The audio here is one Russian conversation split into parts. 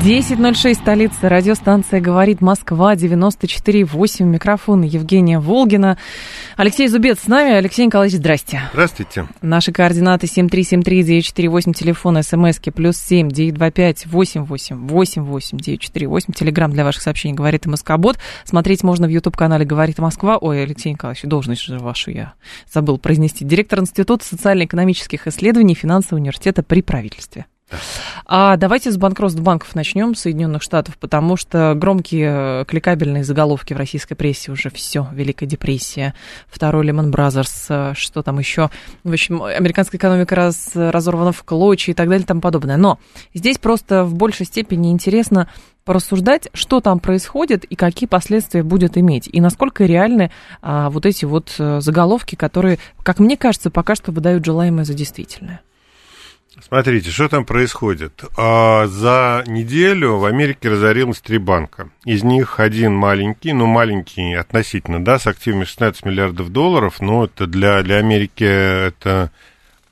10.06, столица, радиостанция «Говорит Москва», 94.8, микрофон Евгения Волгина. Алексей Зубец с нами. Алексей Николаевич, здрасте. Здравствуйте. Наши координаты 7373948, телефон, смски, плюс 7, 925 88 88 948, телеграмм для ваших сообщений «Говорит Москобот». Смотреть можно в YouTube-канале «Говорит Москва». Ой, Алексей Николаевич, должность же вашу я забыл произнести. Директор Института социально-экономических исследований Финансового университета при правительстве. А давайте с банкротств банков начнем Соединенных Штатов, потому что громкие кликабельные заголовки в российской прессе уже все, Великая депрессия, второй Lehman Brothers, что там еще, в общем, американская экономика раз, разорвана в клочья и так далее и тому подобное. Но здесь просто в большей степени интересно порассуждать, что там происходит и какие последствия будет иметь, и насколько реальны а, вот эти вот э, заголовки, которые, как мне кажется, пока что выдают желаемое за действительное. Смотрите, что там происходит. А, за неделю в Америке разорилось три банка. Из них один маленький, ну маленький относительно, да, с активами 16 миллиардов долларов, но это для, для Америки это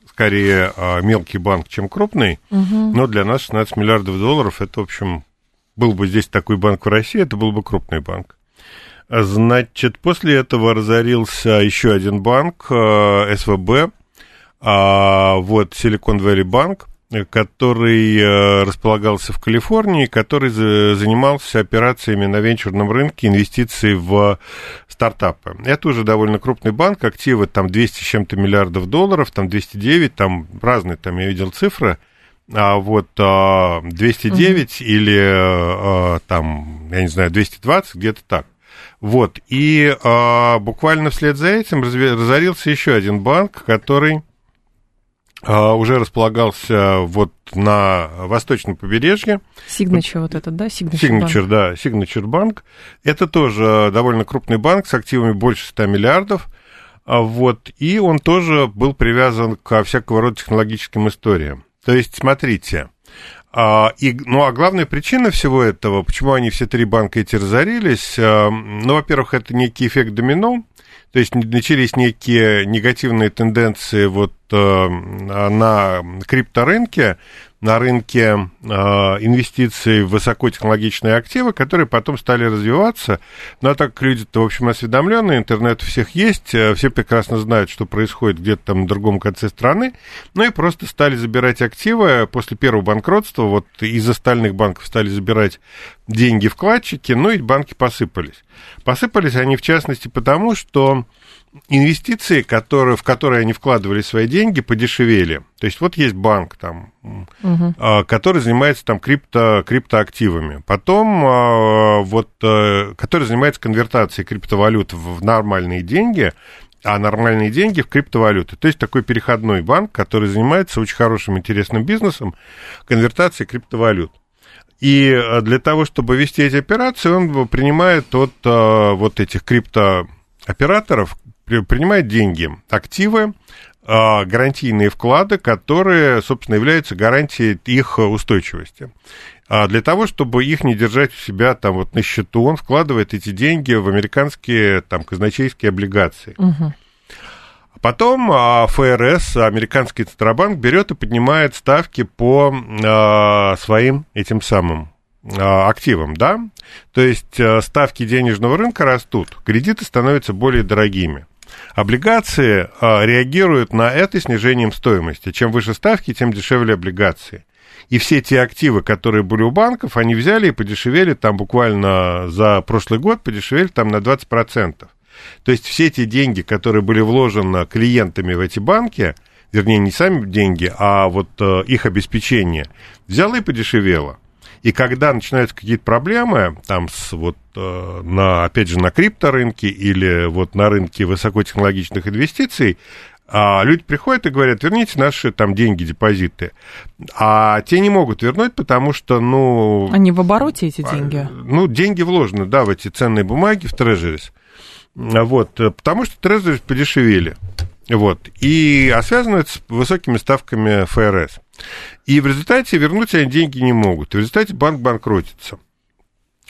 скорее а, мелкий банк, чем крупный, угу. но для нас 16 миллиардов долларов, это, в общем, был бы здесь такой банк в России, это был бы крупный банк. Значит, после этого разорился еще один банк, а, СВБ, а, вот Silicon Valley Bank, который э, располагался в Калифорнии, который занимался операциями на венчурном рынке, инвестиций в стартапы. Это уже довольно крупный банк, активы там 200 с чем-то миллиардов долларов, там 209, там разные, там я видел цифры, а вот 209 угу. или а, там, я не знаю, 220, где-то так. Вот, и а, буквально вслед за этим разорился еще один банк, который а, уже располагался вот на восточном побережье. Signature вот этот, да? Signature да, Signature банк. Это тоже довольно крупный банк с активами больше 100 миллиардов. А, вот, и он тоже был привязан к всякого рода технологическим историям. То есть, смотрите, а, и, ну, а главная причина всего этого, почему они все три банка эти разорились, ну, во-первых, это некий эффект домино, то есть начались некие негативные тенденции вот э, на крипторынке, на рынке э, инвестиций в высокотехнологичные активы, которые потом стали развиваться. Ну, а так как люди-то, в общем, осведомленные, интернет у всех есть, э, все прекрасно знают, что происходит где-то там на другом конце страны, ну и просто стали забирать активы после первого банкротства, вот из остальных банков стали забирать деньги вкладчики, ну и банки посыпались. Посыпались они, в частности, потому что инвестиции, которые, в которые они вкладывали свои деньги, подешевели. То есть вот есть банк, там, угу. который занимается там крипто, криптоактивами. Потом а, вот, э, который занимается конвертацией криптовалют в нормальные деньги, а нормальные деньги в криптовалюты. То есть такой переходной банк, который занимается очень хорошим, интересным бизнесом конвертации криптовалют. И э, для того, чтобы вести эти операции, он принимает от вот этих криптооператоров принимает деньги, активы, а, гарантийные вклады, которые, собственно, являются гарантией их устойчивости. А для того, чтобы их не держать у себя там вот на счету, он вкладывает эти деньги в американские там казначейские облигации. Угу. Потом а, ФРС, американский Центробанк, берет и поднимает ставки по своим этим самым активам, да? То есть ставки денежного рынка растут, кредиты становятся более дорогими. Облигации а, реагируют на это снижением стоимости. Чем выше ставки, тем дешевле облигации. И все те активы, которые были у банков, они взяли и подешевели там буквально за прошлый год, подешевели там на 20%. То есть все те деньги, которые были вложены клиентами в эти банки, вернее, не сами деньги, а вот э, их обеспечение, взяло и подешевело. И когда начинаются какие-то проблемы, там, с, вот, э, на, опять же, на крипторынке или вот на рынке высокотехнологичных инвестиций, а люди приходят и говорят, верните наши там деньги, депозиты. А те не могут вернуть, потому что, ну... Они в обороте, эти деньги? Ну, деньги вложены, да, в эти ценные бумаги, в трежерис. Вот, потому что трезори подешевели. Вот. И, а связано это с высокими ставками ФРС. И в результате вернуть они деньги не могут. В результате банк банкротится.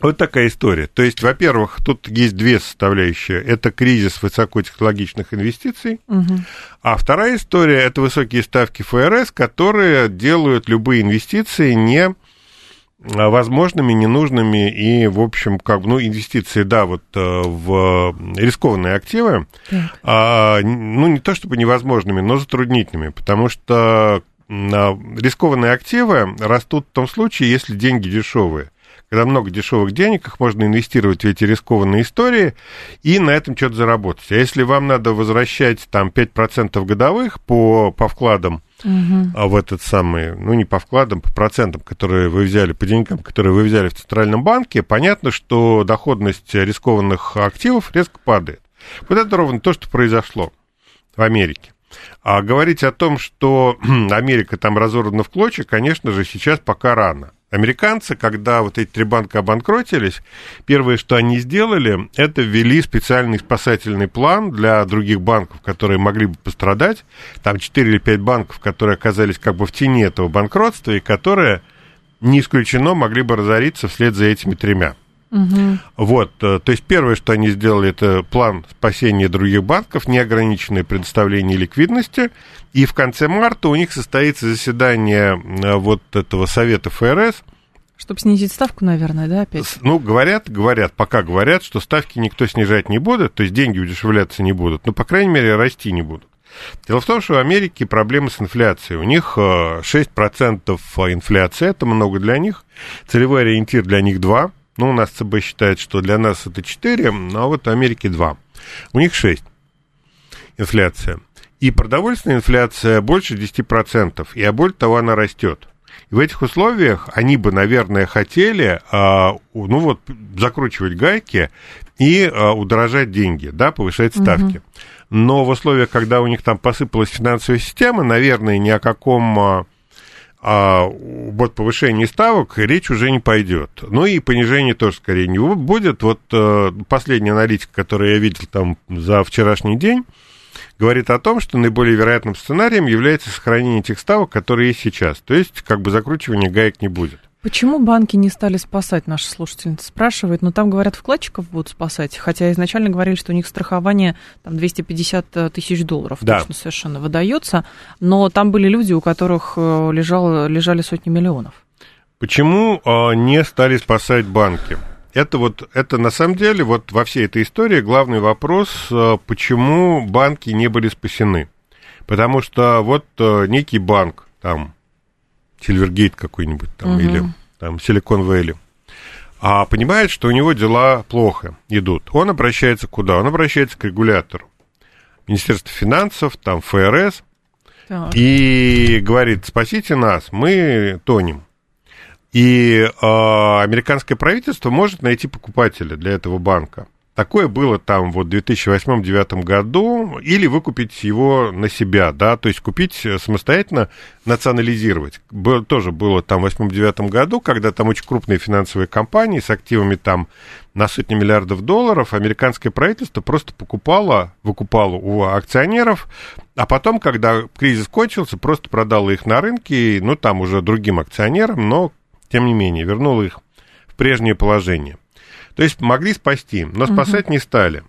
Вот такая история. То есть, во-первых, тут есть две составляющие. Это кризис высокотехнологичных инвестиций. Угу. А вторая история – это высокие ставки ФРС, которые делают любые инвестиции не возможными, ненужными и, в общем, как ну, инвестиции, да, вот э, в рискованные активы, а, ну, не то чтобы невозможными, но затруднительными, потому что рискованные активы растут в том случае, если деньги дешевые когда много дешевых денег, их можно инвестировать в эти рискованные истории и на этом что-то заработать. А если вам надо возвращать там 5% годовых по, по вкладам угу. в этот самый, ну не по вкладам, по процентам, которые вы взяли, по деньгам, которые вы взяли в Центральном банке, понятно, что доходность рискованных активов резко падает. Вот это ровно то, что произошло в Америке. А говорить о том, что Америка там разорвана в клочья, конечно же, сейчас пока рано. Американцы, когда вот эти три банка обанкротились, первое, что они сделали, это ввели специальный спасательный план для других банков, которые могли бы пострадать. Там 4 или 5 банков, которые оказались как бы в тени этого банкротства и которые, не исключено, могли бы разориться вслед за этими тремя. Угу. Вот, э, то есть первое, что они сделали, это план спасения других банков, неограниченное предоставление ликвидности, и в конце марта у них состоится заседание э, вот этого совета ФРС. Чтобы снизить ставку, наверное, да, опять? Ну, говорят, говорят, пока говорят, что ставки никто снижать не будет, то есть деньги удешевляться не будут, но, по крайней мере, расти не будут. Дело в том, что в Америке проблемы с инфляцией. У них 6% э, инфляции, это много для них. Целевой ориентир для них 2%. Ну, у нас ЦБ считает, что для нас это 4, ну, а вот в Америке 2. У них 6 инфляция. И продовольственная инфляция больше 10%, и а более того, она растет. И в этих условиях они бы, наверное, хотели, а, ну вот, закручивать гайки и а, удорожать деньги, да, повышать ставки. Угу. Но в условиях, когда у них там посыпалась финансовая система, наверное, ни о каком а, вот повышение ставок речь уже не пойдет. Ну и понижение тоже скорее не будет. Вот э, последняя аналитика, которую я видел там за вчерашний день, говорит о том, что наиболее вероятным сценарием является сохранение тех ставок, которые есть сейчас. То есть как бы закручивания гаек не будет. Почему банки не стали спасать, наши слушательница спрашивает, но ну, там, говорят, вкладчиков будут спасать, хотя изначально говорили, что у них страхование там 250 э, тысяч долларов да. точно совершенно выдается, но там были люди, у которых э, лежало, лежали сотни миллионов. Почему э, не стали спасать банки? Это вот, это на самом деле, вот во всей этой истории главный вопрос, почему банки не были спасены. Потому что вот некий банк, там, Сильвергейт какой-нибудь там, угу. или там Силикон Вэлли, а понимает, что у него дела плохо идут. Он обращается куда? Он обращается к регулятору. Министерство финансов, там ФРС, так. и говорит, спасите нас, мы тонем. И э, американское правительство может найти покупателя для этого банка. Такое было там вот в 2008-2009 году, или выкупить его на себя, да, то есть купить самостоятельно, национализировать. Было, тоже было там в 2008-2009 году, когда там очень крупные финансовые компании с активами там на сотни миллиардов долларов, американское правительство просто покупало, выкупало у акционеров, а потом, когда кризис кончился, просто продало их на рынке, ну, там уже другим акционерам, но, тем не менее, вернуло их в прежнее положение. То есть могли спасти, но спасать угу. не стали.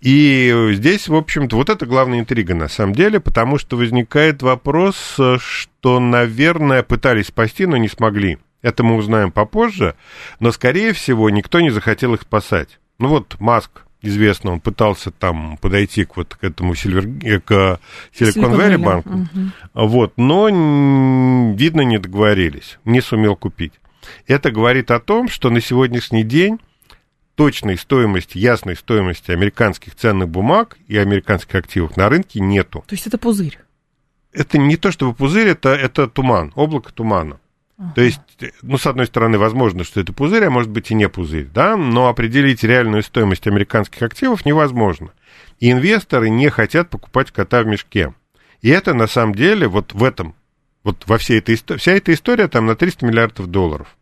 И здесь, в общем-то, вот это главная интрига на самом деле, потому что возникает вопрос, что, наверное, пытались спасти, но не смогли. Это мы узнаем попозже, но, скорее всего, никто не захотел их спасать. Ну вот Маск, известно, он пытался там подойти к вот к этому Сильвер, э, к Silicon Valley угу. вот, но, видно, не договорились, не сумел купить. Это говорит о том, что на сегодняшний день точной стоимости, ясной стоимости американских ценных бумаг и американских активов на рынке нету. То есть это пузырь? Это не то чтобы пузырь, это, это туман, облако тумана. Ага. То есть, ну, с одной стороны, возможно, что это пузырь, а может быть и не пузырь, да, но определить реальную стоимость американских активов невозможно. И инвесторы не хотят покупать кота в мешке. И это, на самом деле, вот в этом, вот во всей этой истории, вся эта история там на 300 миллиардов долларов.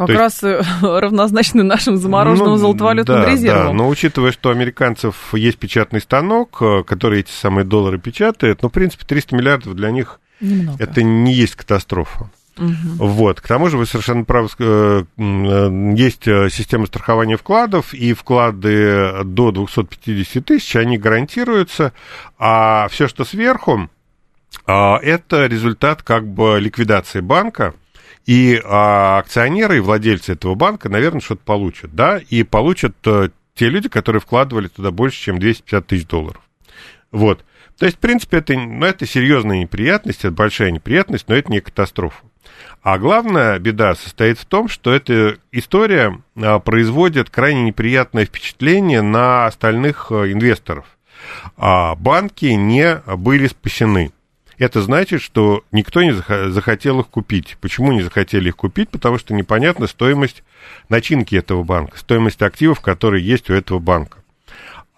Как То раз есть... равнозначны нашим замороженным ну, золотовалютным да, резервам. Да, но учитывая, что у американцев есть печатный станок, э, который эти самые доллары печатает, ну, в принципе, 300 миллиардов для них Немного. это не есть катастрофа. Угу. Вот. К тому же вы совершенно правы, э, есть система страхования вкладов, и вклады до 250 тысяч, они гарантируются, а все, что сверху, это результат как бы ликвидации банка, и а, акционеры и владельцы этого банка, наверное, что-то получат, да, и получат а, те люди, которые вкладывали туда больше, чем 250 тысяч долларов. Вот. То есть, в принципе, это, ну, это серьезная неприятность, это большая неприятность, но это не катастрофа. А главная беда состоит в том, что эта история а, производит крайне неприятное впечатление на остальных а, инвесторов. А банки не были спасены это значит, что никто не захотел их купить. Почему не захотели их купить? Потому что непонятна стоимость начинки этого банка, стоимость активов, которые есть у этого банка.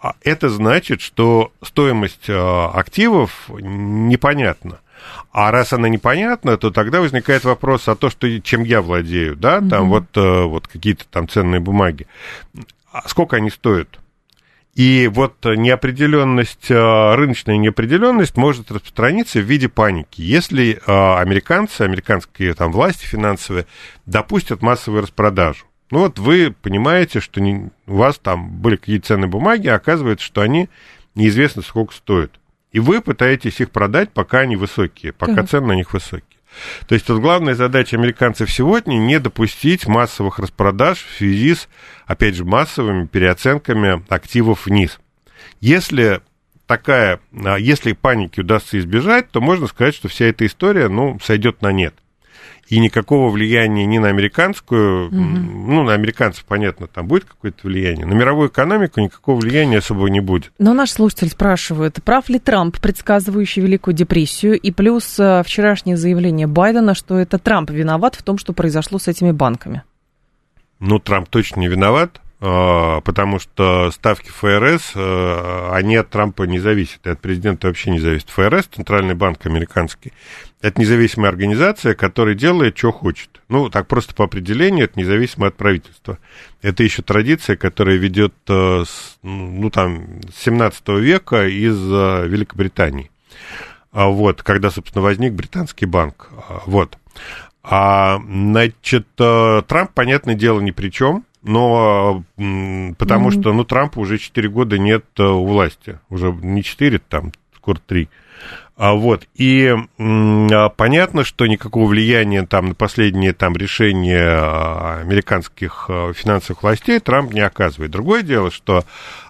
А это значит, что стоимость а, активов непонятна. А раз она непонятна, то тогда возникает вопрос о том, что, чем я владею, да, там mm-hmm. вот, э, вот какие-то там ценные бумаги. А сколько они стоят? И вот неопределенность, э, рыночная неопределенность может распространиться в виде паники. Если э, американцы, американские там власти финансовые допустят массовую распродажу. Ну вот вы понимаете, что не, у вас там были какие-то ценные бумаги, а оказывается, что они неизвестно сколько стоят. И вы пытаетесь их продать, пока они высокие, пока mm цены на них высокие. То есть вот главная задача американцев сегодня не допустить массовых распродаж в связи с, опять же, массовыми переоценками активов вниз. Если такая, а, если паники удастся избежать, то можно сказать, что вся эта история, ну, сойдет на нет и никакого влияния ни на американскую, угу. ну, на американцев, понятно, там будет какое-то влияние, на мировую экономику никакого влияния особого не будет. Но наш слушатель спрашивает, прав ли Трамп, предсказывающий Великую депрессию, и плюс э, вчерашнее заявление Байдена, что это Трамп виноват в том, что произошло с этими банками? Ну, Трамп точно не виноват. А, потому что ставки ФРС, э, они от Трампа не зависят, и от президента вообще не зависят. ФРС, Центральный банк американский, это независимая организация, которая делает, что хочет. Ну, так просто по определению, это независимо от правительства. Это еще традиция, которая ведет, э, ну, там, с 17 века из Великобритании. А Вот, когда, собственно, возник британский банк. А, вот. А, значит, Трамп, понятное дело, ни при чем но потому mm-hmm. что, ну, Трампа уже 4 года нет э, у власти, уже не 4, там, скоро 3. А вот, и а, понятно, что никакого влияния там на последние там решения а, американских э, финансовых властей Трамп не оказывает. Другое дело, что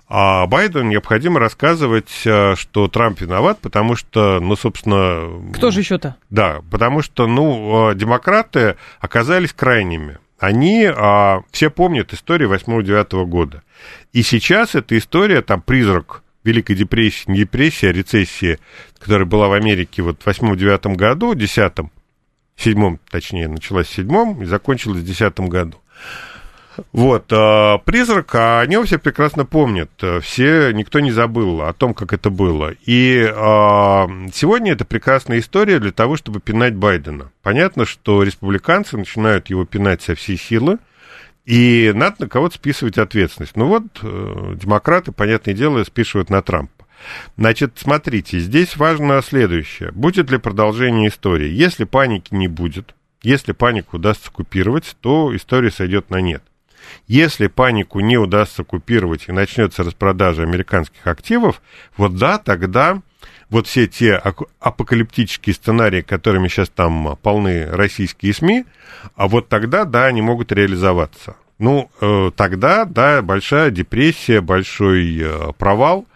а Байдену необходимо рассказывать, э, что Трамп виноват, потому что, ну, собственно... Кто же еще-то? Да, потому что, ну, демократы оказались крайними они а, все помнят историю 8-9 года. И сейчас эта история, там, призрак Великой депрессии, не депрессии, а рецессии, которая была в Америке вот в 8-9 году, 10-м, 7 точнее, началась в 7 и закончилась в 10 году. Вот, э, призрак, а о нем все прекрасно помнят. Все, никто не забыл о том, как это было. И э, сегодня это прекрасная история для того, чтобы пинать Байдена. Понятно, что республиканцы начинают его пинать со всей силы, и надо на кого-то списывать ответственность. Ну вот, э, демократы, понятное дело, списывают на Трампа. Значит, смотрите, здесь важно следующее. Будет ли продолжение истории? Если паники не будет, если панику удастся купировать, то история сойдет на нет. Если панику не удастся купировать и начнется распродажа американских активов, вот да, тогда вот все те апокалиптические сценарии, которыми сейчас там полны российские СМИ, а вот тогда, да, они могут реализоваться. Ну, э, тогда, да, большая депрессия, большой э, провал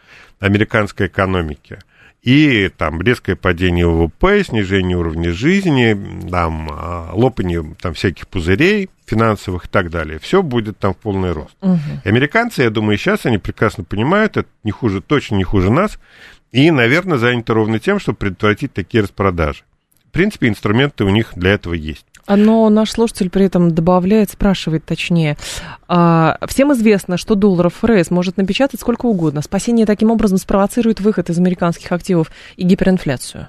американской экономики и там резкое падение ВВП, снижение уровня жизни, там а, лопание там всяких пузырей финансовых и так далее. Все будет там в полный рост. Угу. Американцы, я думаю, сейчас они прекрасно понимают, это не хуже, точно не хуже нас, и, наверное, заняты ровно тем, чтобы предотвратить такие распродажи. В принципе, инструменты у них для этого есть. Но наш слушатель при этом добавляет, спрашивает точнее. А, всем известно, что долларов ФРС может напечатать сколько угодно. Спасение таким образом спровоцирует выход из американских активов и гиперинфляцию.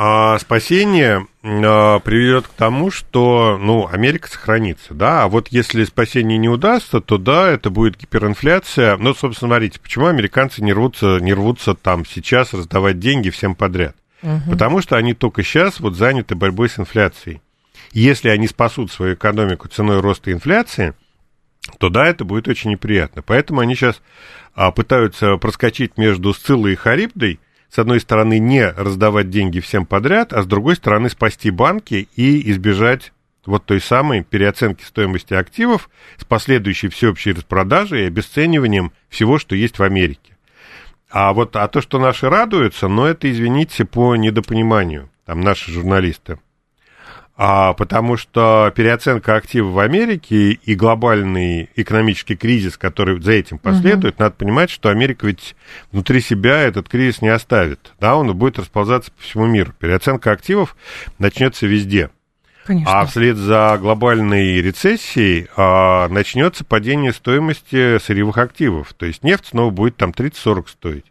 А спасение а, приведет к тому, что, ну, Америка сохранится, да, а вот если спасение не удастся, то да, это будет гиперинфляция. Ну, собственно, смотрите, почему американцы не рвутся, не рвутся там сейчас раздавать деньги всем подряд? Угу. Потому что они только сейчас вот заняты борьбой с инфляцией. Если они спасут свою экономику ценой роста инфляции, то да, это будет очень неприятно. Поэтому они сейчас а, пытаются проскочить между Сциллой и Харибдой, с одной стороны, не раздавать деньги всем подряд, а с другой стороны, спасти банки и избежать вот той самой переоценки стоимости активов с последующей всеобщей распродажей и обесцениванием всего, что есть в Америке. А вот а то, что наши радуются, но это, извините, по недопониманию, там наши журналисты а, потому что переоценка активов в Америке и глобальный экономический кризис, который за этим последует, угу. надо понимать, что Америка ведь внутри себя этот кризис не оставит, да, он будет расползаться по всему миру. Переоценка активов начнется везде. Конечно. А вслед за глобальной рецессией а, начнется падение стоимости сырьевых активов. То есть нефть снова будет там 30-40 стоить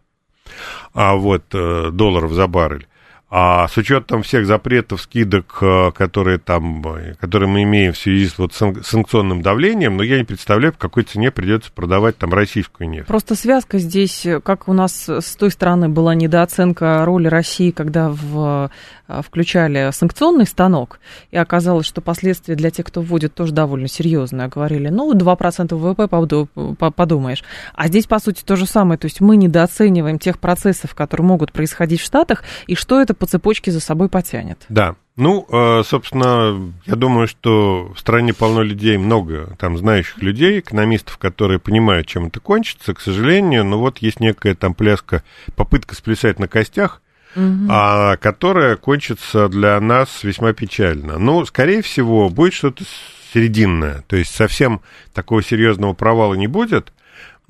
а, вот, э, долларов за баррель. А с учетом всех запретов, скидок, э, которые там, э, которые мы имеем в связи с вот санкционным давлением, но я не представляю, в какой цене придется продавать там российскую нефть. Просто связка здесь, как у нас с той стороны была недооценка роли России, когда в включали санкционный станок, и оказалось, что последствия для тех, кто вводит, тоже довольно серьезные. Говорили, ну, 2% ВВП подумаешь. А здесь, по сути, то же самое. То есть мы недооцениваем тех процессов, которые могут происходить в Штатах, и что это по цепочке за собой потянет. Да. Ну, э, собственно, я думаю, что в стране полно людей, много там знающих людей, экономистов, которые понимают, чем это кончится, к сожалению, но вот есть некая там пляска, попытка сплясать на костях, угу. а, которая кончится для нас весьма печально. Ну, скорее всего, будет что-то серединное, то есть совсем такого серьезного провала не будет.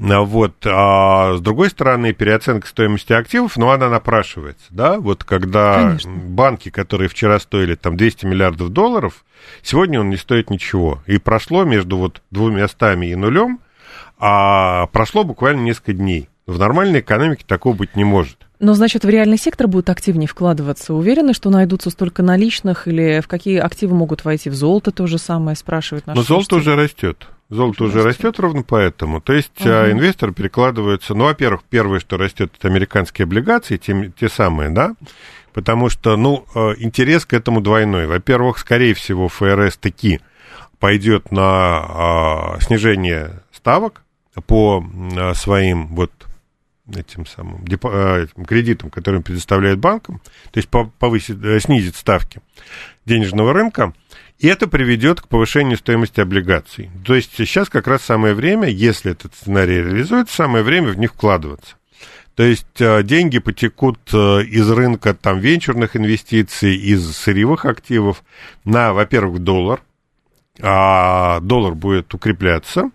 А вот, а с другой стороны, переоценка стоимости активов, ну, она напрашивается, да, вот когда Конечно. банки, которые вчера стоили там 200 миллиардов долларов, сегодня он не стоит ничего. И прошло между вот двумя стами и нулем, а прошло буквально несколько дней. В нормальной экономике такого быть не может. Но, значит, в реальный сектор будут активнее вкладываться? Уверены, что найдутся столько наличных? Или в какие активы могут войти? В золото то же самое спрашивают наши Но золото уже растет. Золото уже растет. растет ровно поэтому. То есть угу. инвестор перекладывается... Ну, во-первых, первое, что растет, это американские облигации, те, те самые, да? Потому что, ну, а, интерес к этому двойной. Во-первых, скорее всего, ФРС таки пойдет на а, снижение ставок по а, своим вот этим самым депо, э, кредитам, которые предоставляет банкам, то есть повысит, э, снизит ставки денежного рынка, и это приведет к повышению стоимости облигаций. То есть сейчас как раз самое время, если этот сценарий реализуется, самое время в них вкладываться. То есть э, деньги потекут из рынка там, венчурных инвестиций, из сырьевых активов на, во-первых, доллар, а доллар будет укрепляться,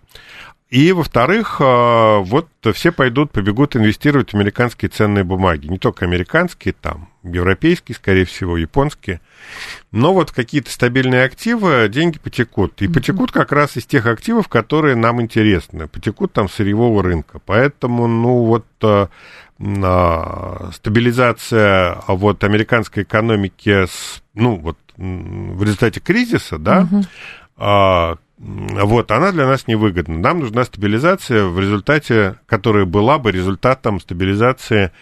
и, во-вторых, а, вот все пойдут, побегут инвестировать в американские ценные бумаги. Не только американские, там, европейские, скорее всего, японские. Но вот какие-то стабильные активы, деньги потекут. И потекут как раз из тех активов, которые нам интересны. Потекут там сырьевого рынка. Поэтому, ну, вот а, а, стабилизация вот американской экономики с, ну, вот в результате кризиса, да, угу вот, она для нас невыгодна. Нам нужна стабилизация в результате, которая была бы результатом стабилизации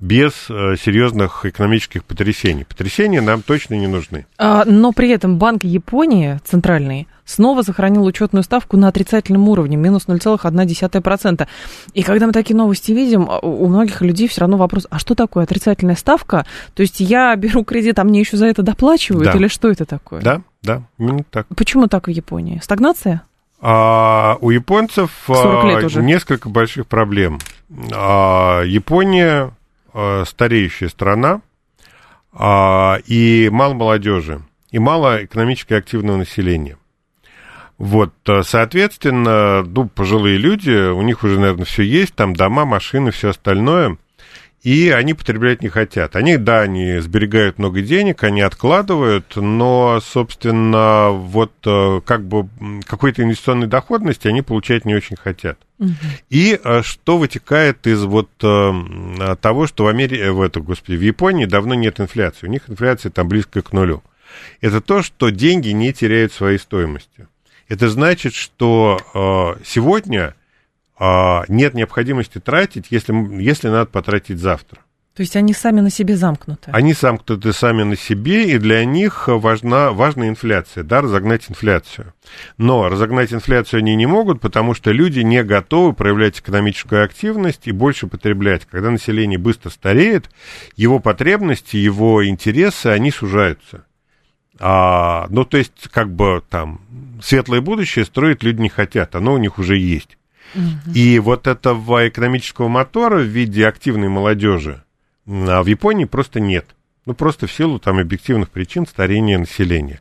без э, серьезных экономических потрясений. Потрясения нам точно не нужны. А, но при этом Банк Японии, центральный, снова сохранил учетную ставку на отрицательном уровне, минус 0,1%. И когда мы такие новости видим, а, у многих людей все равно вопрос, а что такое отрицательная ставка? То есть я беру кредит, а мне еще за это доплачивают? Да. Или что это такое? Да, да, именно так. Почему так в Японии? Стагнация? А, у японцев а, несколько больших проблем. А, Япония а, стареющая страна, а, и мало молодежи, и мало экономически активного населения. Вот, а, соответственно, ну, пожилые люди, у них уже, наверное, все есть, там дома, машины, все остальное. и они потреблять не хотят. Они, да, они сберегают много денег, они откладывают, но, собственно, вот э, как бы какой-то инвестиционной доходности они получать не очень хотят. Угу. И э, что вытекает из вот э, того, что в Америке, в, это, господи, в Японии давно нет инфляции. У них инфляция там близко к нулю. Это то, что деньги не теряют своей стоимости. Это значит, что сегодня а, нет необходимости тратить, если, если надо потратить завтра. То есть они сами на себе замкнуты? Они замкнуты сами на себе, и для них важна, важна инфляция, да, разогнать инфляцию. Но разогнать инфляцию они не могут, потому что люди не готовы проявлять экономическую активность и больше потреблять. Когда население быстро стареет, его потребности, его интересы, они сужаются. А, ну, то есть, как бы там, светлое будущее строить люди не хотят, оно у них уже есть. И вот этого экономического мотора в виде активной молодежи а в Японии просто нет. Ну, просто в силу там объективных причин старения населения.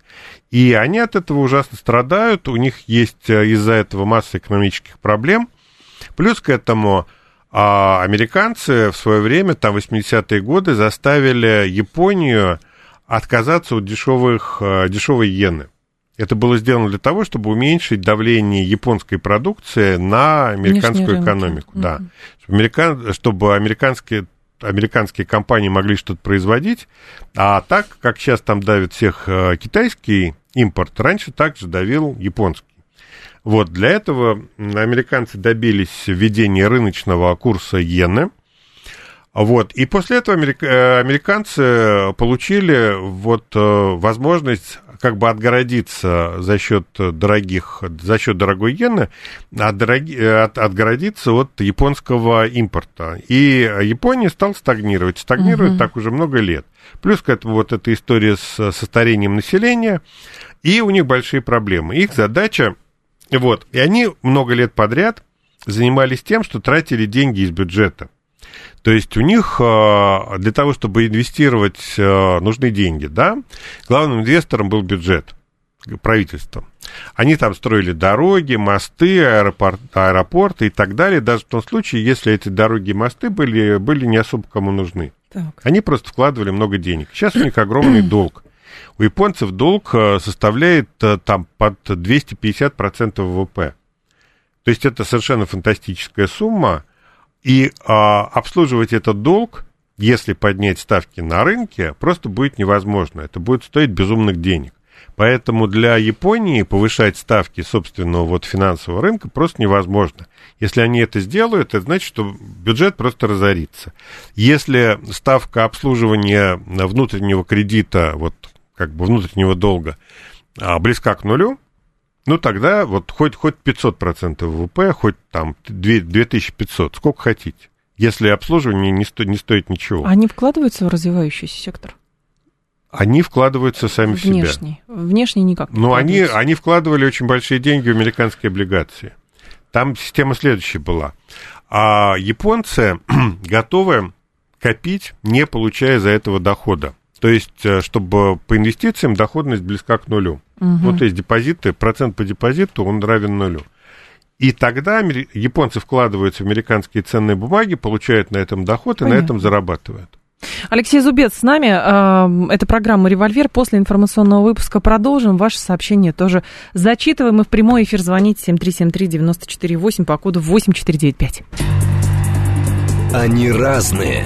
И они от этого ужасно страдают, у них есть э, из-за этого масса экономических проблем. Плюс к этому а, американцы в свое время, там, 80-е годы, заставили Японию отказаться от дешевых, э, дешевой иены. Это было сделано для того, чтобы уменьшить давление японской продукции на американскую экономику. Да. Американ... Чтобы американские американские компании могли что-то производить, а так, как сейчас там давит всех э, китайский импорт, раньше также давил японский. Вот, для этого американцы добились введения рыночного курса иены, вот. И после этого э, американцы получили вот э, возможность как бы отгородиться за счет дорогих, за счет дорогой иены, от дороги, от, отгородиться от японского импорта. И Япония стала стагнировать. Стагнирует угу. так уже много лет. Плюс к этому вот эта история с, со старением населения, и у них большие проблемы. Их задача, вот, и они много лет подряд занимались тем, что тратили деньги из бюджета. То есть у них а, для того, чтобы инвестировать, а, нужны деньги, да? Главным инвестором был бюджет правительства. Они там строили дороги, мосты, аэропорт, аэропорты и так далее, даже в том случае, если эти дороги и мосты были, были не особо кому нужны. Так. Они просто вкладывали много денег. Сейчас у них огромный долг. У японцев долг а, составляет там под 250% ВВП. То есть это совершенно фантастическая сумма. И а, обслуживать этот долг, если поднять ставки на рынке, просто будет невозможно. Это будет стоить безумных денег. Поэтому для Японии повышать ставки собственного вот финансового рынка просто невозможно. Если они это сделают, это значит, что бюджет просто разорится. Если ставка обслуживания внутреннего кредита, вот как бы внутреннего долга, а, близка к нулю, ну, тогда вот хоть, хоть 500% ВВП, хоть там 2500, сколько хотите. Если обслуживание не, сто, не стоит ничего. Они вкладываются в развивающийся сектор? Они вкладываются сами Внешний. в себя. Внешний никак не Ну, они, они вкладывали очень большие деньги в американские облигации. Там система следующая была. А японцы готовы копить, не получая за этого дохода. То есть, э, чтобы по инвестициям доходность близка к нулю. Угу. Ну, то есть депозиты, процент по депозиту, он равен нулю. И тогда японцы вкладываются в американские ценные бумаги, получают на этом доход Понятно. и на этом зарабатывают. Алексей Зубец с нами. Эм, это программа «Револьвер». После информационного выпуска продолжим. Ваше сообщение тоже зачитываем. И в прямой эфир звоните 7373-94-8 по коду 8495. Они разные,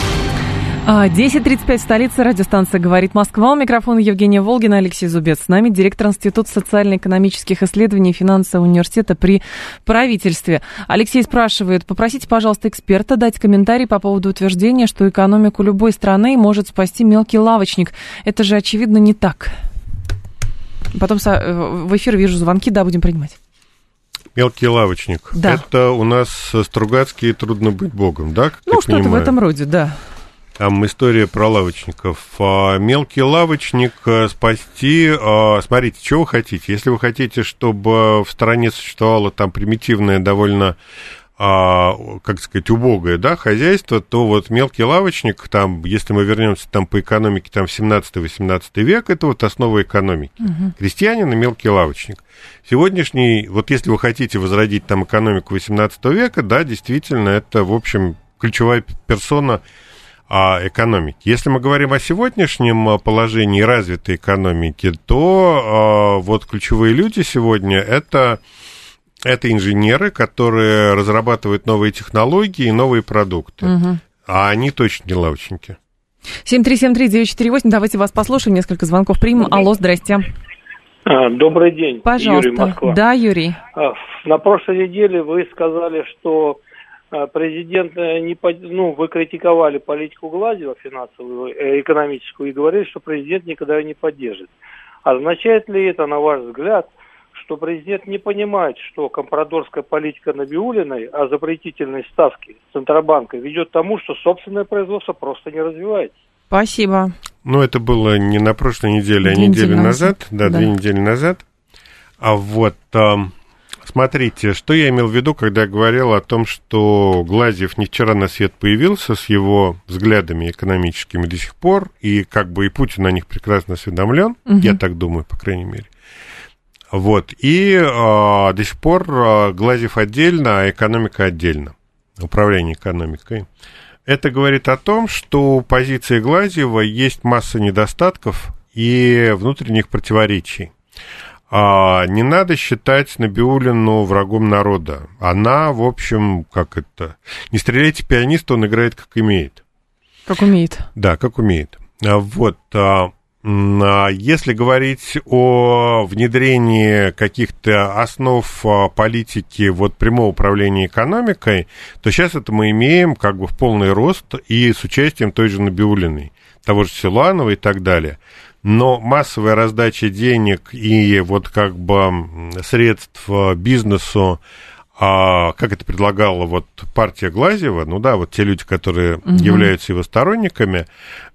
10.35, столица, радиостанция «Говорит Москва». У микрофона Евгения Волгина, Алексей Зубец. С нами директор Института социально-экономических исследований финансового университета при правительстве. Алексей спрашивает, попросите, пожалуйста, эксперта дать комментарий по поводу утверждения, что экономику любой страны может спасти мелкий лавочник. Это же, очевидно, не так. Потом э, в эфир вижу звонки, да, будем принимать. Мелкий лавочник. Да. Это у нас Стругацкий «Трудно быть богом», да? ну, что-то в этом роде, да. Там история про лавочников. А, мелкий лавочник э, спасти. А, смотрите, чего вы хотите? Если вы хотите, чтобы в стране существовала там примитивная довольно а, как сказать, убогое, да, хозяйство, то вот мелкий лавочник, там, если мы вернемся там по экономике, там, 17-18 век, это вот основа экономики. Угу. Крестьянин и мелкий лавочник. Сегодняшний, вот если вы хотите возродить там экономику 18 века, да, действительно, это, в общем, ключевая персона а, экономики. Если мы говорим о сегодняшнем положении развитой экономики, то а, вот ключевые люди сегодня это это инженеры, которые разрабатывают новые технологии и новые продукты. Угу. А они точно не лавочники. 7373948, давайте вас послушаем, несколько звонков примем. Алло, здрасте. А, добрый день, Пожалуйста. Юрий Москва. Да, Юрий. А, на прошлой неделе вы сказали, что президент э, не под... ну вы критиковали политику Гладева финансовую, э, экономическую и говорили, что президент никогда ее не поддержит. Означает ли это, на ваш взгляд, что президент не понимает, что компрадорская политика Набиулиной о запретительной ставке Центробанка ведет к тому, что собственное производство просто не развивается. Спасибо. Ну, это было не на прошлой неделе, а две а неделю назад. назад. Да, да, две недели назад. А вот, смотрите, что я имел в виду, когда говорил о том, что Глазьев не вчера на свет появился с его взглядами экономическими до сих пор, и как бы и Путин о них прекрасно осведомлен, угу. я так думаю, по крайней мере. Вот. И э, до сих пор э, Глазьев отдельно, а экономика отдельно. Управление экономикой. Это говорит о том, что у позиции Глазьева есть масса недостатков и внутренних противоречий. А, не надо считать Набиулину врагом народа. Она, в общем, как это... Не стреляйте пианиста, он играет как имеет. Как умеет. Да, как умеет. А, вот. А, а если говорить о внедрении каких-то основ политики вот прямого управления экономикой, то сейчас это мы имеем как бы в полный рост и с участием той же Набиулиной, того же Силуанова и так далее. Но массовая раздача денег и вот как бы средств бизнесу а как это предлагала вот партия Глазева, ну да, вот те люди, которые угу. являются его сторонниками,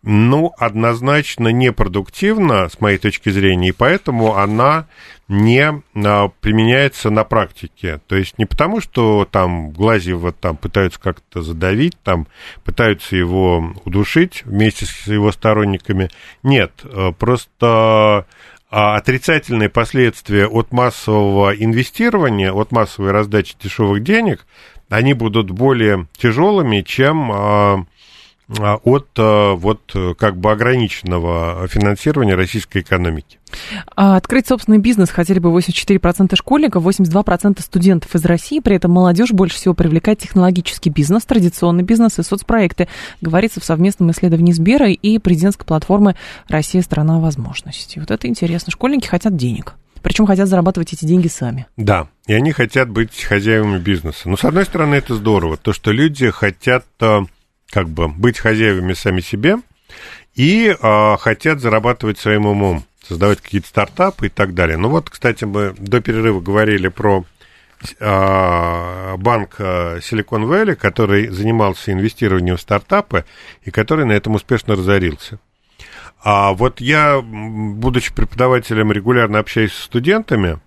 ну, однозначно непродуктивна, с моей точки зрения, и поэтому она не а, применяется на практике. То есть не потому, что там Глазева там пытаются как-то задавить, там пытаются его удушить вместе с его сторонниками. Нет, э, просто а отрицательные последствия от массового инвестирования, от массовой раздачи дешевых денег, они будут более тяжелыми, чем а, а, от а, вот как бы ограниченного финансирования российской экономики. А открыть собственный бизнес хотели бы 84% школьников, 82% студентов из России. При этом молодежь больше всего привлекает технологический бизнес, традиционный бизнес и соцпроекты. Говорится в совместном исследовании Сбера и президентской платформы «Россия – страна возможностей». Вот это интересно. Школьники хотят денег. Причем хотят зарабатывать эти деньги сами. Да, и они хотят быть хозяевами бизнеса. Но, с одной стороны, это здорово. То, что люди хотят как бы быть хозяевами сами себе и а, хотят зарабатывать своим умом, создавать какие-то стартапы и так далее. Ну вот, кстати, мы до перерыва говорили про а, банк Silicon Valley, который занимался инвестированием в стартапы и который на этом успешно разорился. А вот я, будучи преподавателем, регулярно общаюсь с студентами,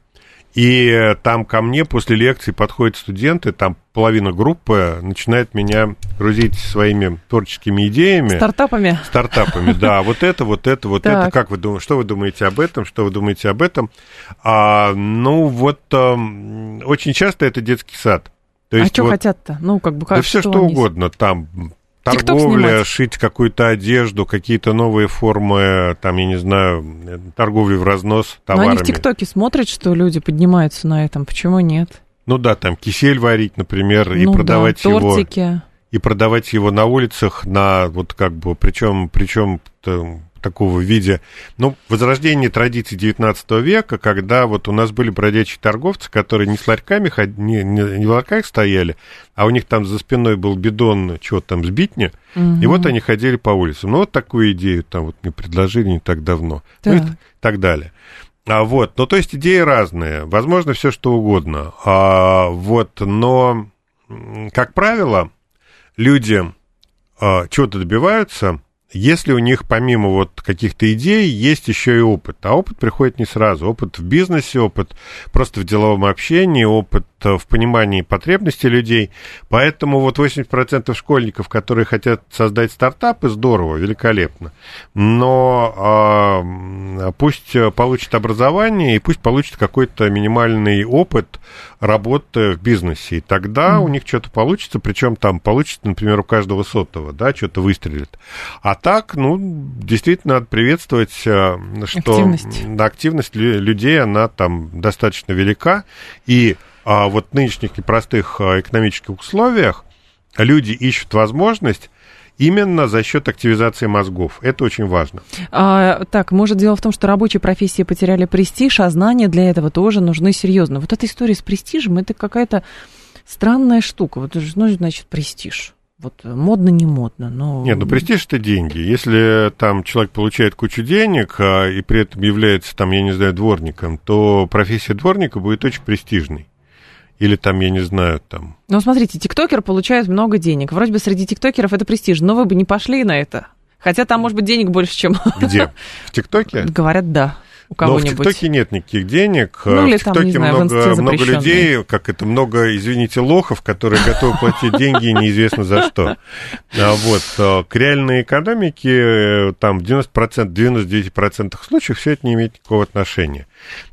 и там ко мне после лекции подходят студенты, там половина группы начинает меня грузить своими творческими идеями. Стартапами. Стартапами, да. Вот это, вот это, вот так. это. Как вы думаете, что вы думаете об этом, что вы думаете об этом? А, ну, вот а, очень часто это детский сад. То а есть, а что вот, хотят-то? Ну, как бы как Да все что, что угодно. Там торговля, шить какую-то одежду, какие-то новые формы, там, я не знаю, торговли в разнос товарами. Но они в ТикТоке смотрят, что люди поднимаются на этом, почему нет? Ну да, там кисель варить, например, ну, и продавать да, тортики. его и продавать его на улицах на вот как бы причем причем такого виде, ну, возрождение традиций 19 века, когда вот у нас были бродячие торговцы, которые не с ларьками, не, не, не в ларьках стояли, а у них там за спиной был бидон, чего там, сбитни, угу. и вот они ходили по улицам. Ну, вот такую идею там вот мне предложили не так давно, да. ну и так далее. А вот, ну, то есть идеи разные, возможно, все что угодно, а, вот, но, как правило, люди а, чего-то добиваются, если у них помимо вот каких-то идей есть еще и опыт, а опыт приходит не сразу, опыт в бизнесе, опыт просто в деловом общении, опыт в понимании потребностей людей. Поэтому вот 80% школьников, которые хотят создать стартапы, здорово, великолепно. Но э, пусть получат образование и пусть получат какой-то минимальный опыт работы в бизнесе. И тогда mm. у них что-то получится, причем там получится, например, у каждого сотого, да, что-то выстрелит. А так, ну, действительно, надо приветствовать, э, что активность, активность людей, она там достаточно велика. И вот в нынешних непростых а, экономических условиях люди ищут возможность именно за счет активизации мозгов. Это очень важно. А, так, может, дело в том, что рабочие профессии потеряли престиж, а знания для этого тоже нужны серьезно. Вот эта история с престижем, это какая-то странная штука. Вот, ну, значит, престиж. Вот модно, не модно, но... Нет, ну престиж это деньги. Если там человек получает кучу денег а, и при этом является там, я не знаю, дворником, то профессия дворника будет очень престижной. Или там, я не знаю, там... Ну, смотрите, тиктокер получает много денег. Вроде бы среди тиктокеров это престиж, но вы бы не пошли на это. Хотя там, может быть, денег больше, чем... Где? В ТикТоке? Говорят, да у кого-нибудь. Но в ТикТоке нет никаких денег. Ну, или в ТикТоке там, много, знаю, много людей, как это, много, извините, лохов, которые готовы платить деньги неизвестно за что. А вот, а, к реальной экономике там в 90%, 99% случаев все это не имеет никакого отношения.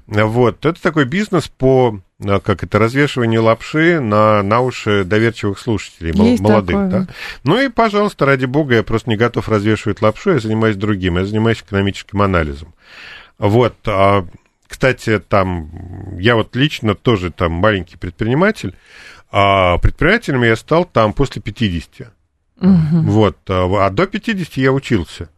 Вот, это такой бизнес по как это, развешивание лапши на, на уши доверчивых слушателей, Есть молодых, такое. да. Ну и, пожалуйста, ради бога, я просто не готов развешивать лапшу, я занимаюсь другим, я занимаюсь экономическим анализом. Вот, а, кстати, там, я вот лично тоже там маленький предприниматель, а предпринимателем я стал там после 50. Угу. Вот, а, а до 50 я учился.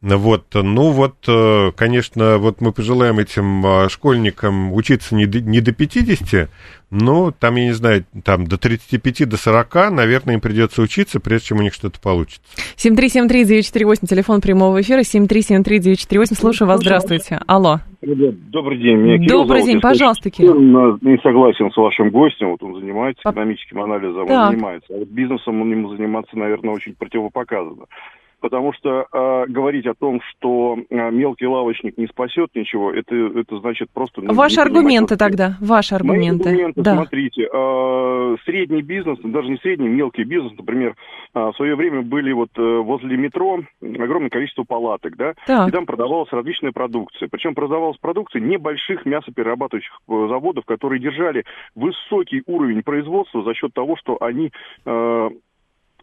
Вот, ну вот, э, конечно, вот мы пожелаем этим а, школьникам учиться не до, не до 50, но там, я не знаю, там до 35, до 40, наверное, им придется учиться, прежде чем у них что-то получится. 7373948, телефон прямого эфира, 7373948, слушаю вас, здравствуйте. Алло. Добрый день, меня Кирилл Добрый зовут. день, пожалуйста, Кирилл. Не согласен с вашим гостем, вот он занимается экономическим анализом, он занимается, а вот бизнесом он ему заниматься, наверное, очень противопоказано потому что э, говорить о том, что э, мелкий лавочник не спасет ничего, это, это значит просто... Ну, Ваши аргументы понимать, тогда, ваши аргументы. Мои аргументы, да. смотрите, э, средний бизнес, даже не средний, мелкий бизнес, например, э, в свое время были вот э, возле метро огромное количество палаток, да, так. и там продавалась различная продукция. Причем продавалась продукция небольших мясоперерабатывающих э, заводов, которые держали высокий уровень производства за счет того, что они э,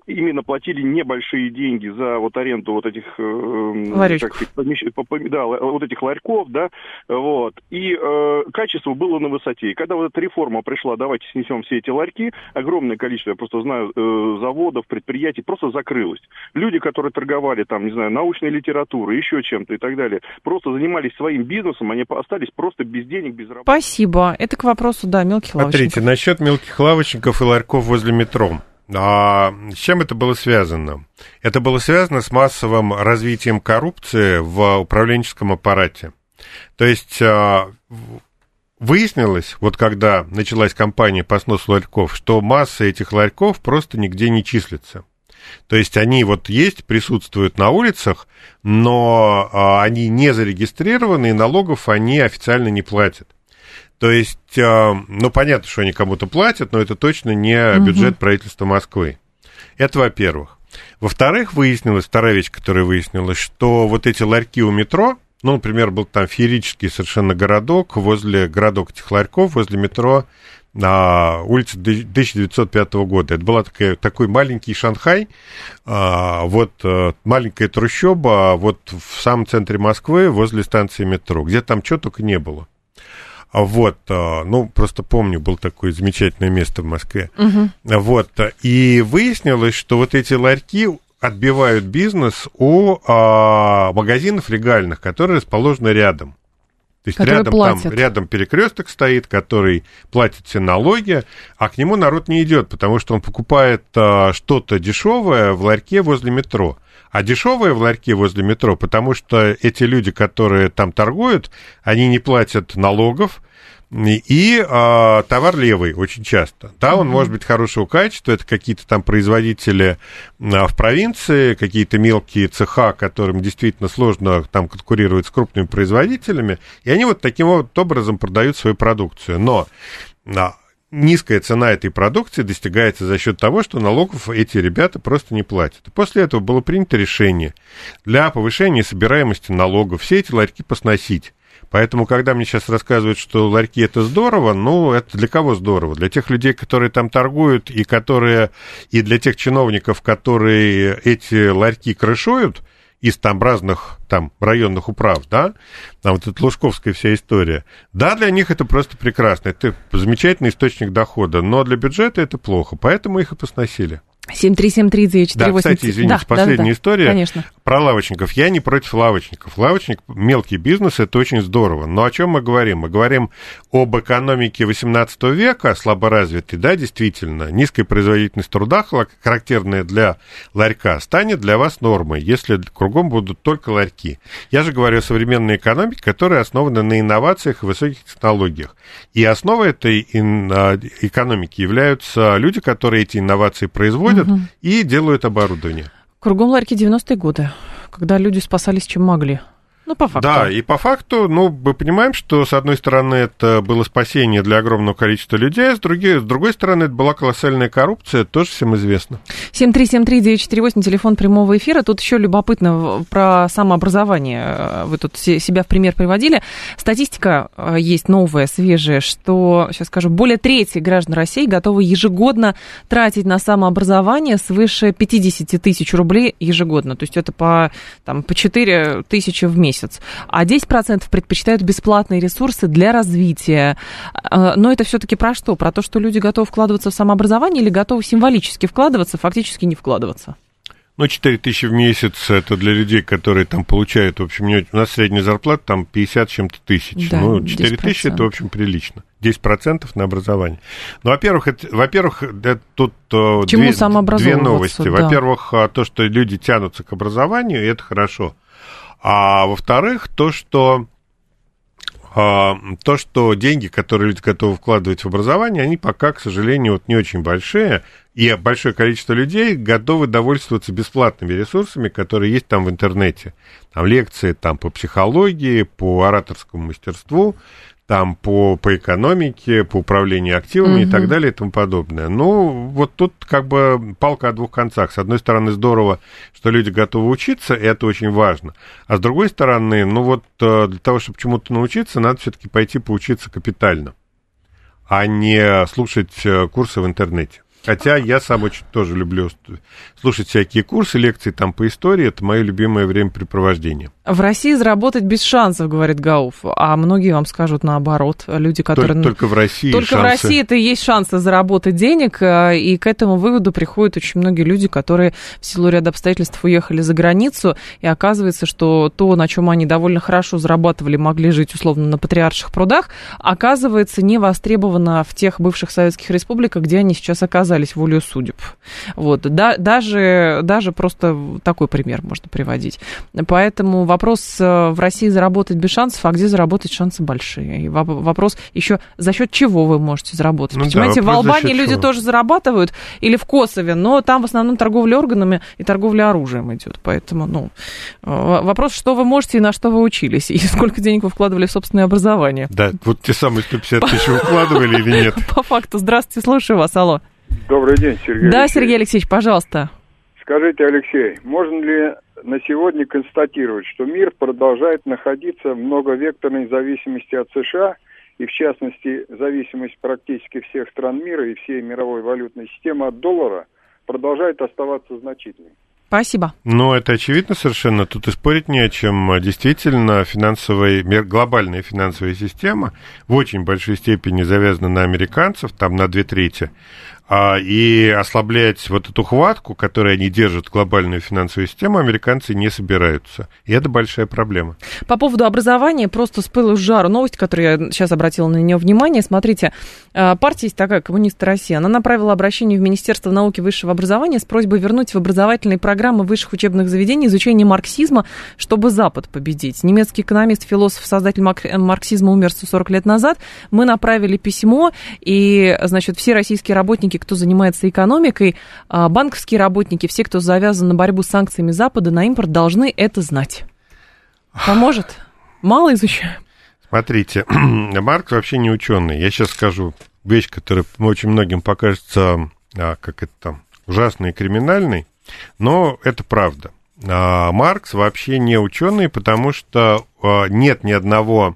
именно платили небольшие деньги за вот аренду вот этих э, как, помещ... да, вот этих ларьков, да, вот, и э, качество было на высоте. И когда вот эта реформа пришла, давайте снесем все эти ларьки, огромное количество, я просто знаю, э, заводов, предприятий просто закрылось. Люди, которые торговали там, не знаю, научной литературой, еще чем-то и так далее, просто занимались своим бизнесом, они остались просто без денег, без работы. Спасибо. Это к вопросу, да, мелких лавочников. Смотрите, насчет мелких лавочников и ларьков возле метро. А с чем это было связано? Это было связано с массовым развитием коррупции в управленческом аппарате. То есть а, выяснилось, вот когда началась кампания по сносу ларьков, что масса этих ларьков просто нигде не числится. То есть они вот есть, присутствуют на улицах, но а, они не зарегистрированы, и налогов они официально не платят. То есть, э, ну, понятно, что они кому-то платят, но это точно не бюджет правительства Москвы. Это во-первых. Во-вторых, выяснилось, вторая вещь, которая выяснилась, что вот эти ларьки у метро, ну, например, был там феерический совершенно городок, возле городок этих ларьков, возле метро на улице 1905 года. Это был такой маленький Шанхай, а, вот э, маленькая трущоба вот в самом центре Москвы, возле станции метро, где там чего только не было. А вот, а, ну, просто помню, был такое замечательное место в Москве. Угу. Вот, и выяснилось, что вот эти ларьки отбивают бизнес у а, магазинов легальных, которые расположены рядом. То есть рядом, там, рядом перекресток стоит, который платит все налоги, а к нему народ не идет, потому что он покупает а, что-то дешевое в ларьке возле метро а дешевые в ларьке возле метро, потому что эти люди, которые там торгуют, они не платят налогов, и а, товар левый очень часто. Да, он mm-hmm. может быть хорошего качества, это какие-то там производители а, в провинции, какие-то мелкие цеха, которым действительно сложно там конкурировать с крупными производителями, и они вот таким вот образом продают свою продукцию. Но а, низкая цена этой продукции достигается за счет того, что налогов эти ребята просто не платят. После этого было принято решение для повышения собираемости налогов все эти ларьки посносить. Поэтому, когда мне сейчас рассказывают, что ларьки это здорово, ну, это для кого здорово? Для тех людей, которые там торгуют, и которые, и для тех чиновников, которые эти ларьки крышуют – из там разных там районных управ, да, там вот эта Лужковская вся история. Да, для них это просто прекрасно, это замечательный источник дохода, но для бюджета это плохо, поэтому их и посносили. 7373948. Да, кстати, извините, да, последняя да, да, история конечно. про лавочников. Я не против лавочников. Лавочник, мелкий бизнес, это очень здорово. Но о чем мы говорим? Мы говорим об экономике 18 века, слаборазвитой, да, действительно. Низкая производительность труда, характерная для ларька, станет для вас нормой, если кругом будут только ларьки. Я же говорю о современной экономике, которая основана на инновациях и высоких технологиях. И основой этой а, экономики являются люди, которые эти инновации производят, ходят угу. и делают оборудование. Кругом ларьки 90-е годы, когда люди спасались чем могли. Ну, по факту. Да, и по факту, ну, мы понимаем, что, с одной стороны, это было спасение для огромного количества людей, а с, другой, с другой стороны, это была колоссальная коррупция, тоже всем известно. 7373948, телефон прямого эфира. Тут еще любопытно про самообразование. Вы тут себя в пример приводили. Статистика э, есть новая, свежая, что, сейчас скажу, более трети граждан России готовы ежегодно тратить на самообразование свыше 50 тысяч рублей ежегодно. То есть это по, там, по 4 тысячи в месяц месяц, а 10% предпочитают бесплатные ресурсы для развития. Э, но это все-таки про что? Про то, что люди готовы вкладываться в самообразование или готовы символически вкладываться, фактически не вкладываться? Ну, 4 тысячи в месяц это для людей, которые там получают, в общем, у нас средняя зарплата там 50 чем-то тысяч. Да, ну, 4 тысячи это, в общем, прилично. 10% на образование. Ну, во-первых, это, во-первых, это тут э, Чему две, две новости. Да. Во-первых, э, то, что люди тянутся к образованию, это хорошо. А во-вторых, то, что а, то, что деньги, которые люди готовы вкладывать в образование, они пока, к сожалению, вот не очень большие, и большое количество людей готовы довольствоваться бесплатными ресурсами, которые есть там в интернете. Там лекции там, по психологии, по ораторскому мастерству, там по, по экономике, по управлению активами угу. и так далее и тому подобное. Ну, вот тут как бы палка о двух концах. С одной стороны, здорово, что люди готовы учиться, и это очень важно. А с другой стороны, ну вот э, для того, чтобы чему-то научиться, надо все-таки пойти поучиться капитально, а не слушать э, курсы в интернете. Хотя я сам очень тоже люблю слушать всякие курсы, лекции там по истории. Это мое любимое времяпрепровождение. В России заработать без шансов, говорит Гауф. А многие вам скажут наоборот. Люди, которые... Только, только в России Только шансы. в России это и есть шансы заработать денег. Э, и к этому выводу приходят очень многие люди, которые в силу ряда обстоятельств уехали за границу. И оказывается, что то, на чем они довольно хорошо зарабатывали, могли жить условно на патриарших прудах, оказывается не востребовано в тех бывших советских республиках, где они сейчас оказались волею судеб. Вот. Да, даже, даже просто такой пример можно приводить. Поэтому вопрос э, в России заработать без шансов, а где заработать шансы большие. И вопрос еще за счет чего вы можете заработать. Ну, Понимаете, да, в Албании люди чего? тоже зарабатывают, или в Косове, но там в основном торговля органами и торговля оружием идет. Поэтому, ну, э, вопрос, что вы можете и на что вы учились, и сколько денег вы вкладывали в собственное образование. Да, вот те самые 150 тысяч вы вкладывали или нет? По факту. Здравствуйте, слушаю вас, алло. Добрый день, Сергей. Да, Алексеевич. Сергей Алексеевич, пожалуйста. Скажите, Алексей, можно ли на сегодня констатировать, что мир продолжает находиться в многовекторной зависимости от США, и в частности зависимость практически всех стран мира и всей мировой валютной системы от доллара продолжает оставаться значительной. Спасибо. Ну, это очевидно совершенно. Тут и спорить не о чем. Действительно, финансовая, глобальная финансовая система в очень большой степени завязана на американцев, там на две трети. А, и ослаблять вот эту хватку, которой они держат глобальную финансовую систему, американцы не собираются. И это большая проблема. По поводу образования, просто с пылу с жару новость, которую я сейчас обратила на нее внимание. Смотрите, а, партия есть такая, Коммунисты России, она направила обращение в Министерство науки и высшего образования с просьбой вернуть в образовательные программы высших учебных заведений изучение марксизма, чтобы Запад победить. Немецкий экономист, философ, создатель марксизма умер 140 лет назад. Мы направили письмо, и, значит, все российские работники работники, кто занимается экономикой, а, банковские работники, все, кто завязан на борьбу с санкциями Запада на импорт, должны это знать. Поможет? Мало изучаем. Смотрите, Маркс вообще не ученый. Я сейчас скажу вещь, которая очень многим покажется, а, как это там, ужасной и криминальной, но это правда. А Маркс вообще не ученый, потому что а, нет ни одного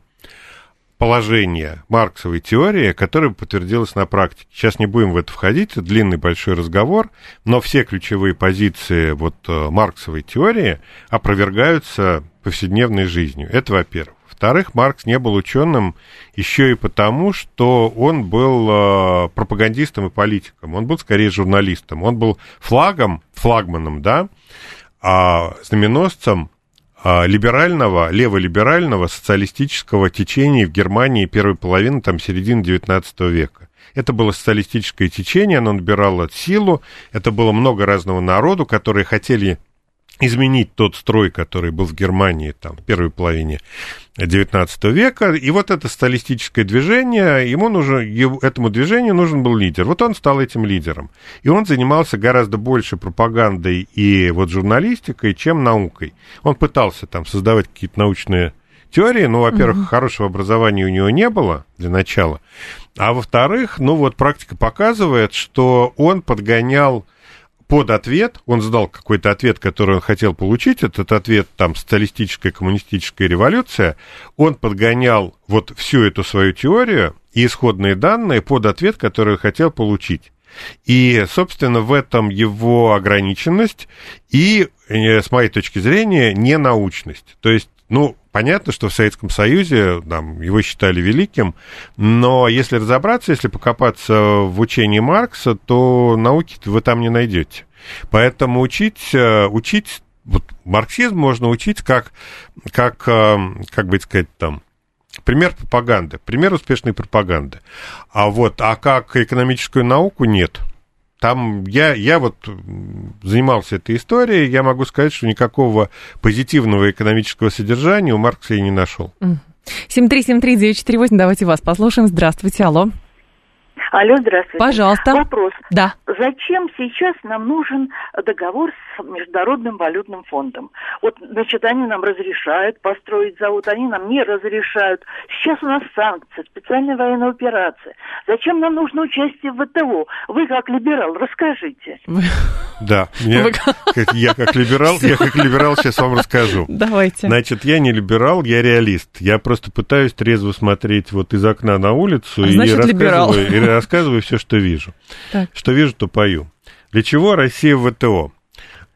положения марксовой теории, которое подтвердилось на практике. Сейчас не будем в это входить, это длинный большой разговор, но все ключевые позиции вот а, марксовой теории опровергаются повседневной жизнью. Это во-первых. Во-вторых, Маркс не был ученым еще и потому, что он был э, пропагандистом и политиком. Он был скорее журналистом. Он был флагом, флагманом, да, а знаменосцем либерального, леволиберального социалистического течения в Германии первой половины, там, середины XIX века. Это было социалистическое течение, оно набирало силу, это было много разного народу, которые хотели изменить тот строй, который был в Германии там, в первой половине XIX века. И вот это сталистическое движение, ему нужен, этому движению нужен был лидер. Вот он стал этим лидером. И он занимался гораздо больше пропагандой и вот журналистикой, чем наукой. Он пытался там создавать какие-то научные теории. Ну, во-первых, угу. хорошего образования у него не было для начала. А во-вторых, ну вот практика показывает, что он подгонял под ответ, он задал какой-то ответ, который он хотел получить, этот ответ там социалистическая, коммунистическая революция, он подгонял вот всю эту свою теорию и исходные данные под ответ, который хотел получить. И, собственно, в этом его ограниченность и, э, с моей точки зрения, ненаучность. То есть, ну, понятно, что в Советском Союзе там, его считали великим, но если разобраться, если покопаться в учении Маркса, то науки вы там не найдете. Поэтому учить, э, учить вот марксизм можно учить как, как, э, как бы сказать, там, пример пропаганды, пример успешной пропаганды. А вот, а как экономическую науку нет. Там я, я вот занимался этой историей, я могу сказать, что никакого позитивного экономического содержания у Маркса я не нашел. 7373948, давайте вас послушаем. Здравствуйте, алло. Алло, здравствуйте. Пожалуйста. Вопрос. Да. Зачем сейчас нам нужен договор с Международным валютным фондом? Вот, значит, они нам разрешают построить завод, они нам не разрешают. Сейчас у нас санкции, специальная военная операция. Зачем нам нужно участие в ВТО? Вы как либерал, расскажите. Да, я как либерал, я как либерал сейчас вам расскажу. Давайте. Значит, я не либерал, я реалист. Я просто пытаюсь трезво смотреть вот из окна на улицу и рассказываю рассказываю все, что вижу. Так. Что вижу, то пою. Для чего Россия в ВТО?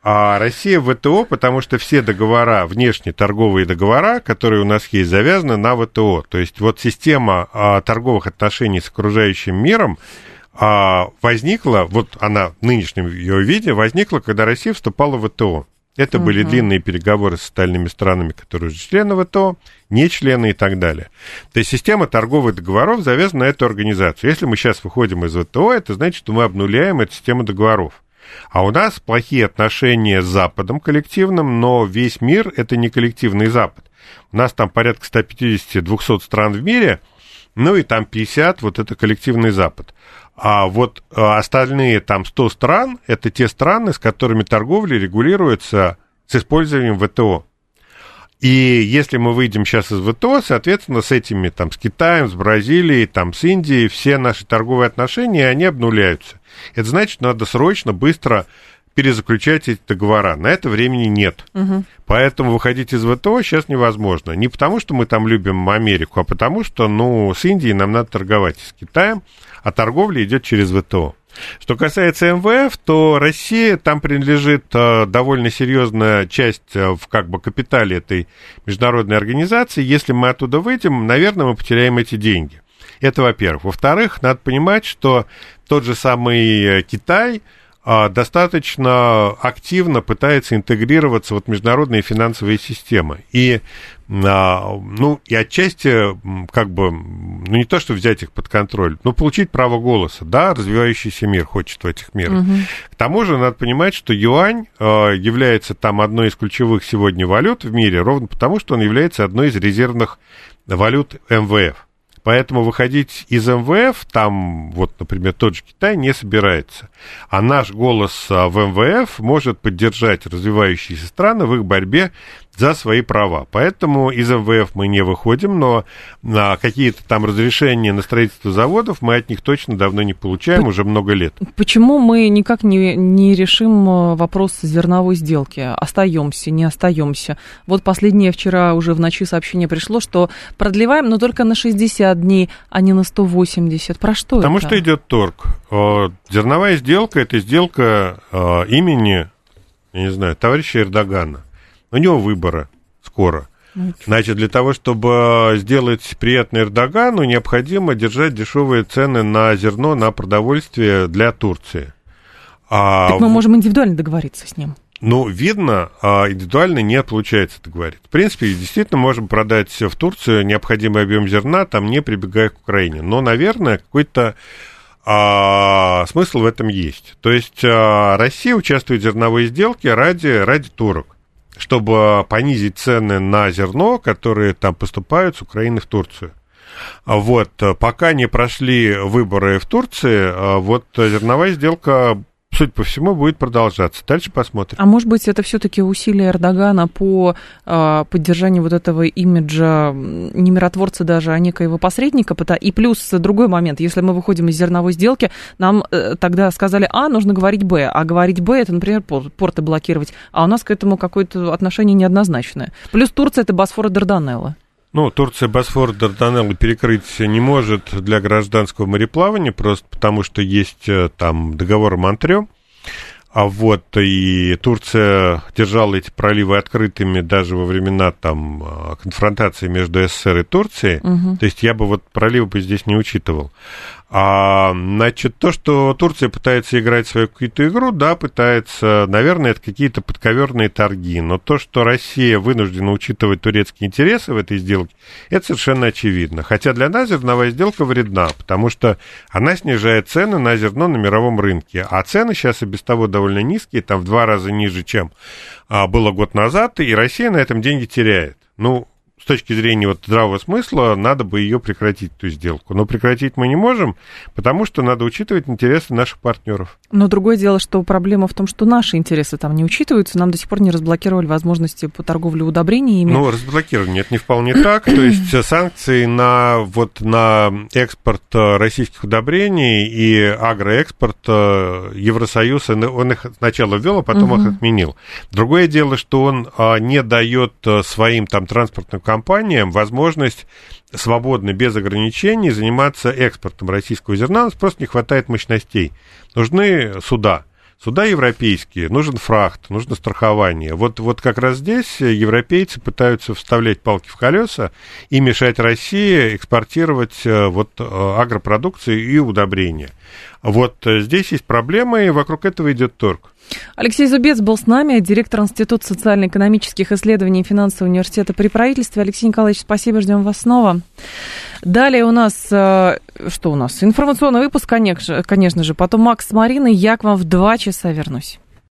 А Россия в ВТО, потому что все договора, внешние торговые договора, которые у нас есть, завязаны на ВТО. То есть вот система а, торговых отношений с окружающим миром а, возникла, вот она в нынешнем ее виде возникла, когда Россия вступала в ВТО. Это угу. были длинные переговоры с остальными странами, которые уже члены ВТО, не члены и так далее. То есть система торговых договоров завязана на эту организацию. Если мы сейчас выходим из ВТО, это значит, что мы обнуляем эту систему договоров. А у нас плохие отношения с Западом коллективным, но весь мир – это не коллективный Запад. У нас там порядка 150-200 стран в мире, ну и там 50 – вот это коллективный Запад. А вот э, остальные там 100 стран – это те страны, с которыми торговля регулируется с использованием ВТО. И если мы выйдем сейчас из ВТО, соответственно, с этими, там, с Китаем, с Бразилией, там, с Индией, все наши торговые отношения, они обнуляются. Это значит, надо срочно, быстро перезаключать эти договора. На это времени нет. Угу. Поэтому выходить из ВТО сейчас невозможно. Не потому, что мы там любим Америку, а потому, что, ну, с Индией нам надо торговать, с Китаем – а торговля идет через ВТО. Что касается МВФ, то Россия, там принадлежит э, довольно серьезная часть э, в как бы капитале этой международной организации. Если мы оттуда выйдем, наверное, мы потеряем эти деньги. Это во-первых. Во-вторых, надо понимать, что тот же самый э, Китай – достаточно активно пытается интегрироваться в международные финансовые системы. И, а, ну, и отчасти, как бы, ну, не то, что взять их под контроль, но получить право голоса. Да, развивающийся мир хочет в этих мирах. Угу. К тому же, надо понимать, что юань а, является там одной из ключевых сегодня валют в мире, ровно потому, что он является одной из резервных валют МВФ. Поэтому выходить из МВФ, там, вот, например, тот же Китай не собирается. А наш голос а, в МВФ может поддержать развивающиеся страны в их борьбе за свои права. Поэтому из МВФ мы не выходим, но на какие-то там разрешения на строительство заводов мы от них точно давно не получаем, П- уже много лет. Почему мы никак не, не решим э, вопрос зерновой сделки? Остаемся, не остаемся? Вот последнее вчера уже в ночи сообщение пришло, что продлеваем, но только на 60 дней, а не на 180. Про что Потому это? что идет торг. Зерновая сделка – это сделка э, имени, я не знаю, товарища Эрдогана. У него выбора скоро. Значит, для того, чтобы сделать приятно Эрдогану, необходимо держать дешевые цены на зерно, на продовольствие для Турции. А так мы можем индивидуально договориться с ним. Ну, видно, а индивидуально не получается договориться. В принципе, действительно можем продать в Турцию необходимый объем зерна, там не прибегая к Украине. Но, наверное, какой-то а, смысл в этом есть. То есть а, Россия участвует в зерновой сделке ради, ради турок, чтобы понизить цены на зерно, которые там поступают с Украины в Турцию. Вот, пока не прошли выборы в Турции, а, вот зерновая сделка судя по всему, будет продолжаться. Дальше посмотрим. А может быть, это все-таки усилия Эрдогана по э, поддержанию вот этого имиджа не миротворца даже, а некоего посредника? И плюс другой момент, если мы выходим из зерновой сделки, нам э, тогда сказали, а, нужно говорить Б, а говорить Б, это, например, порты блокировать, а у нас к этому какое-то отношение неоднозначное. Плюс Турция – это Босфор и Дарданелла. Ну, Турция Босфор Дарданеллы перекрыть не может для гражданского мореплавания, просто потому что есть э, там договор о Монтре. А вот и Турция держала эти проливы открытыми даже во времена там э, конфронтации между СССР и Турцией. Угу. То есть я бы вот проливы бы здесь не учитывал. А, значит, то, что Турция пытается играть свою какую-то игру, да, пытается, наверное, это какие-то подковерные торги. Но то, что Россия вынуждена учитывать турецкие интересы в этой сделке, это совершенно очевидно. Хотя для нас зерновая сделка вредна, потому что она снижает цены на зерно на мировом рынке. А цены сейчас и без того довольно низкие, там в два раза ниже, чем а, было год назад, и Россия на этом деньги теряет. Ну, с точки зрения вот здравого смысла, надо бы ее прекратить, эту сделку. Но прекратить мы не можем, потому что надо учитывать интересы наших партнеров. Но другое дело, что проблема в том, что наши интересы там не учитываются. Нам до сих пор не разблокировали возможности по торговле удобрениями. Ну, разблокировали. Нет, не вполне так. То есть санкции на, вот, на экспорт э, российских удобрений и агроэкспорт э, Евросоюз, он их сначала ввел, а потом их отменил. Другое дело, что он а, не дает э, своим там транспортным компаниям компаниям возможность свободно, без ограничений заниматься экспортом российского зерна. У нас просто не хватает мощностей. Нужны суда. Суда европейские, нужен фрахт, нужно страхование. Вот, вот как раз здесь европейцы пытаются вставлять палки в колеса и мешать России экспортировать э, вот э, агропродукцию и удобрения. Вот э, здесь есть проблемы, и вокруг этого идет торг. Алексей Зубец был с нами, директор Института социально-экономических исследований и финансового университета при правительстве. Алексей Николаевич, спасибо, ждем вас снова. Далее у нас, э, что у нас? Информационный выпуск, конечно, конечно же. Потом Макс с Мариной. Я к вам в два часа вернусь.